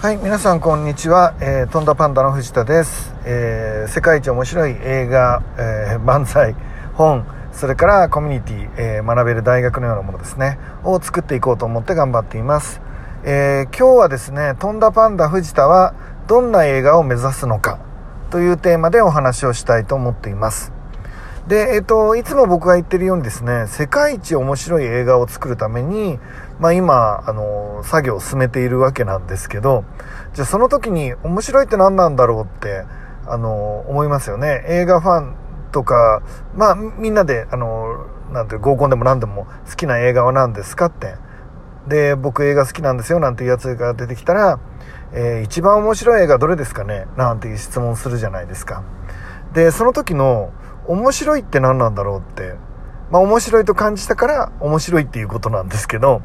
はい、皆さんこんにちは。えー、とんだパンダの藤田です。えー世界一面白い映画、えー漫才、本、それからコミュニティ、えー学べる大学のようなものですね、を作っていこうと思って頑張っています。えー今日はですね、とんだパンダ藤田はどんな映画を目指すのかというテーマでお話をしたいと思っています。で、えっと、いつも僕が言ってるようにですね、世界一面白い映画を作るために、まあ今、あの、作業を進めているわけなんですけど、じゃあその時に面白いって何なんだろうって、あの、思いますよね。映画ファンとか、まあみんなで、あの、なんていう合コンでも何でも好きな映画は何ですかって。で、僕映画好きなんですよなんていうやつが出てきたら、えー一番面白い映画どれですかねなんていう質問するじゃないですか。で、その時の面白いって何なんだろうって、まあ面白いと感じたから面白いっていうことなんですけど、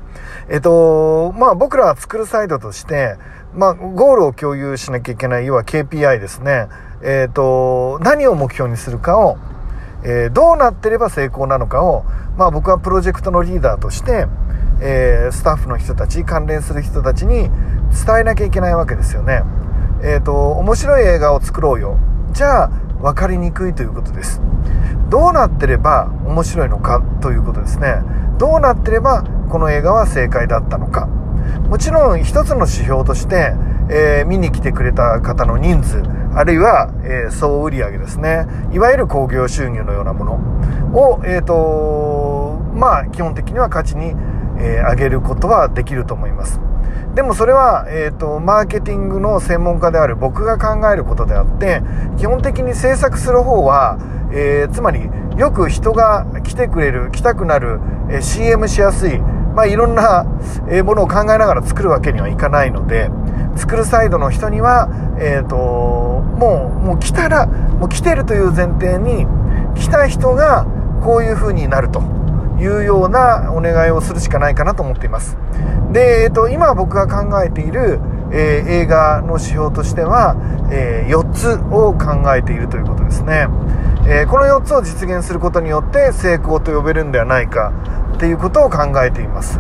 えっと、まあ僕らは作るサイドとして、まあゴールを共有しなきゃいけない、要は KPI ですね。えっと、何を目標にするかを、えーどうなってれば成功なのかを、まあ僕はプロジェクトのリーダーとして、えースタッフの人たち、関連する人たちに伝えなきゃいけないわけですよね。えっ、と、面白い映画を作ろうよ。じゃあ、分かりにくいということです。どうなってれば面白いのかということですね。どうなってればこの映画は正解だったのか。もちろん一つの指標として、えー見に来てくれた方の人数、あるいは、えー総売上ですね。いわゆる興行収入のようなものを、えっ、と、まあ基本的には価値に、えー上げることはできると思います。でもそれは、えー、とマーケティングの専門家である僕が考えることであって基本的に制作する方は、えーつまりよく人が来てくれる来たくなる、えー CM しやすい、まあ、いろんな、えものを考えながら作るわけにはいかないので作るサイドの人には、えー、ともうもう来たらもう来てるという前提に来た人がこういう風になると。いうようなお願いをするしかないかなと思っています。で、えっと、今僕が考えている、えー映画の指標としては、え4つを考えているということですね。えーこの4つを実現することによって成功と呼べるんではないかっていうことを考えています。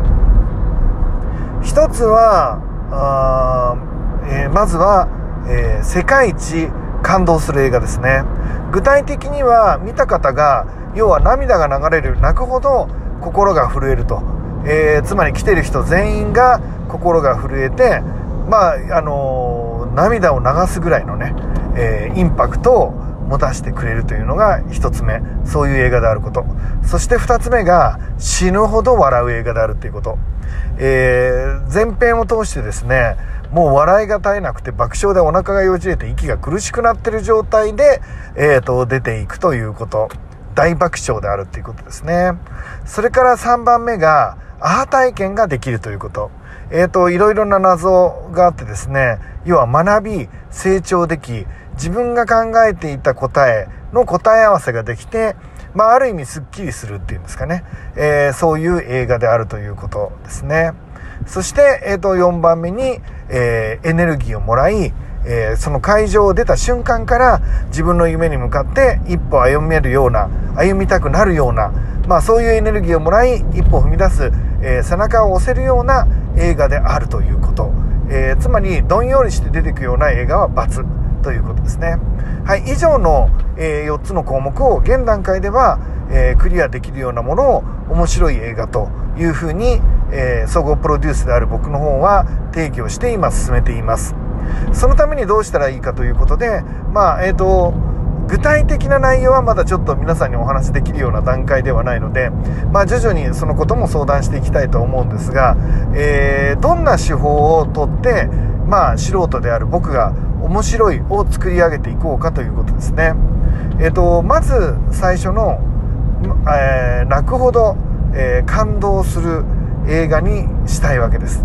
一つは、あえーまずは、えー世界一感動する映画ですね。具体的には見た方が、要は涙が流れる、泣くほど心が震えると。えーつまり来てる人全員が心が震えて、まあ、あのー涙を流すぐらいのね、えーインパクトを持たせてくれるというのが一つ目。そういう映画であること。そして二つ目が死ぬほど笑う映画であるっていうこと。えー前編を通してですね、もう笑いが絶えなくて爆笑でお腹がよじれて息が苦しくなってる状態で、えーと、出ていくということ。大爆笑であるっていうことですね。それから3番目が、アハ体験ができるということ。えっ、と、いろいろな謎があってですね、要は学び、成長でき、自分が考えていた答えの答え合わせができて、まあ、ある意味スッキリするっていうんですかね。えーそういう映画であるということですね。そして、えっ、と、4番目に、えーエネルギーをもらい、えーその会場を出た瞬間から自分の夢に向かって一歩歩めるような、歩みたくなるような、まあそういうエネルギーをもらい、一歩踏み出す、えー背中を押せるような映画であるということ。えーつまり、どんよりして出てくような映画は×ということですね。はい、以上の、え4つの項目を現段階では、えクリアできるようなものを面白い映画というふうに、え総合プロデュースである僕の方は定義をして今進めています。そのためにどうしたらいいかということで、まあ、えっ、と、具体的な内容はまだちょっと皆さんにお話しできるような段階ではないので、まあ、徐々にそのことも相談していきたいと思うんですが、えーどんな手法をとって、まあ、素人である僕が面白いを作り上げていこうかということですね。えっ、と、まず最初の、えー泣くほど、えー感動する映画にしたいわけです。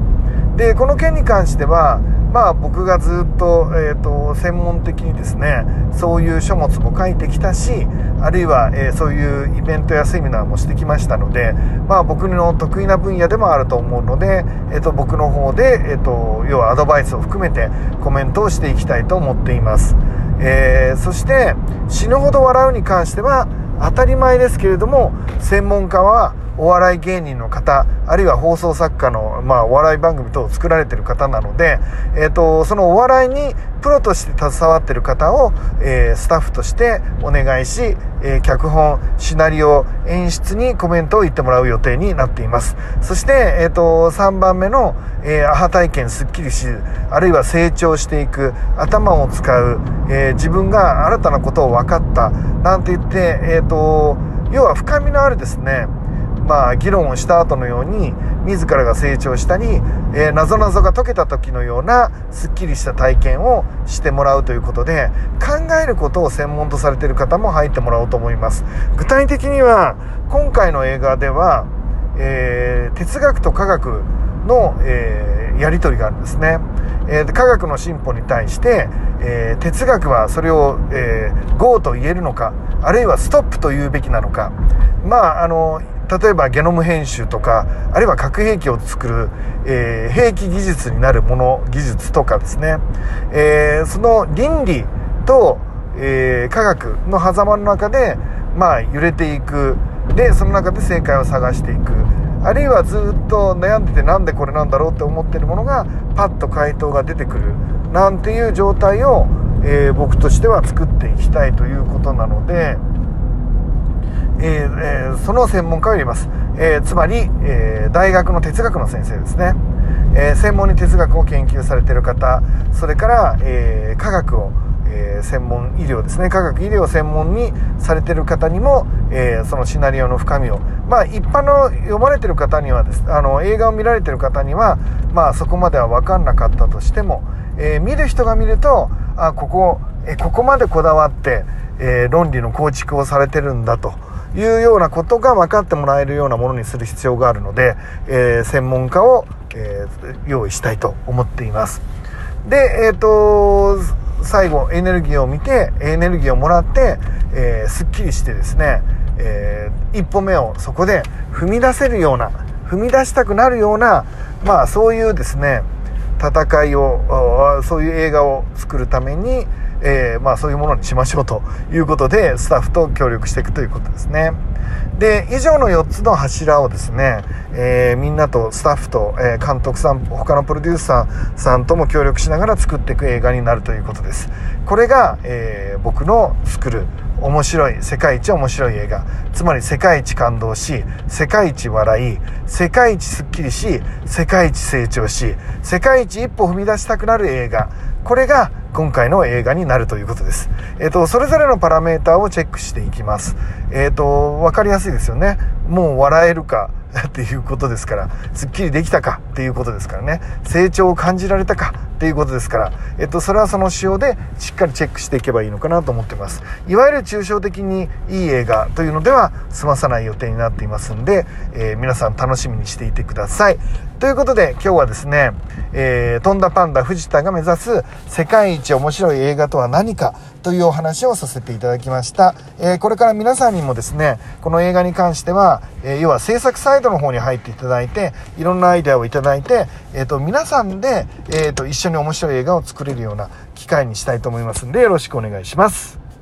でこの件に関してはまあ僕がずっと,、えー、と専門的にですねそういう書物も書いてきたしあるいは、えーそういうイベントやセミナーもしてきましたのでまあ僕の得意な分野でもあると思うので、えー、と僕の方で、えー、と要はアドバイスを含めてコメントをしていきたいと思っています、えーそして死ぬほど笑うに関しては当たり前ですけれども専門家はお笑い芸人の方あるいは放送作家の、まあ、お笑い番組等を作られてる方なので、えーと、そのお笑いにプロとして携わってる方を、えー、スタッフとしてお願いし、えー、脚本シナリオ演出にコメントを言ってもらう予定になっています。そして、えーと、3番目の、え、アハ体験すっきりしあるいは成長していく頭を使う、え自分が新たなことを分かったなんて言って、えーと要は深みのあるですねまあ、議論をした後のように自らが成長したり、えー、謎々が解けた時のようなすっきりした体験をしてもらうということで考えることを専門とされている方も入ってもらおうと思います。具体的には今回の映画では、えー、哲学と科学の、えー、やり取りがあるんですね、えー、科学の進歩に対して、えー、哲学はそれを、えー、GO と言えるのかあるいはストップと言うべきなのか。まああの例えばゲノム編集とかあるいは核兵器を作る、えー、兵器技術になるもの技術とかですね、えー、その倫理と、えー、科学の狭間の中で、まあ、揺れていく。でその中で正解を探していく。あるいはずっと悩んでてなんでこれなんだろうって思ってるものがパッと回答が出てくる。なんていう状態を、え、僕としては作っていきたいということなので。えーえ、その専門家を入れます、えー、つまり、え大学の哲学の先生ですね、え専門に哲学を研究されてる方それから、え科学をえ専門医療ですね。科学医療を専門にされてる方にも、えー、そのシナリオの深みをまあ一般の読まれてる方にはですあの映画を見られてる方にはまあそこまでは分かんなかったとしても、えー、見る人が見るとあここえここまでこだわって、えー、論理の構築をされてるんだと。いうようなことが分かってもらえるようなものにする必要があるので、えー、専門家を、えー、用意したいと思っています。で、えっ、ー、と、最後エネルギーを見てエネルギーをもらって、えー、すっきりしてですね、えー、一歩目をそこで踏み出せるような踏み出したくなるようなまあそういうですね戦いをそういう映画を作るために、えー、まあ、そういうものにしましょうということでスタッフと協力していくということですね。で以上の4つの柱をですね、えー、みんなとスタッフと、えー、監督さん他のプロデューサーさんとも協力しながら作っていく映画になるということです。これが、え僕の作る面白い世界一面白い映画。つまり世界一感動し世界一笑い世界一すっきりし世界一成長し世界一一歩踏み出したくなる映画。これが今回の映画になるということです。えっ、ー、と、それぞれのパラメーターをチェックしていきます。えっ、ー、と、わかりやすいですよね。もう笑えるか っていうことですから、すっきりできたかっていうことですからね。成長を感じられたかっていうことですから、えっと、それはその仕様でしっかりチェックしていけばいいのかなと思ってます。いわゆる抽象的にいい映画というのでは済まさない予定になっていますんで、えー、皆さん楽しみにしていてください。ということで今日はですね、えー、飛んだパンダ藤田が目指す世界一面白い映画とは何かというお話をさせていただきました。えー、これから皆さんにもですね、この映画に関しては、えー、要は制作サイドの方に入っていただいて、いろんなアイデアをいただいて、えっ、と、皆さんで、えっ、と、一緒に面白い映画を作れるような機会にしたいと思いますんで、よろしくお願いします。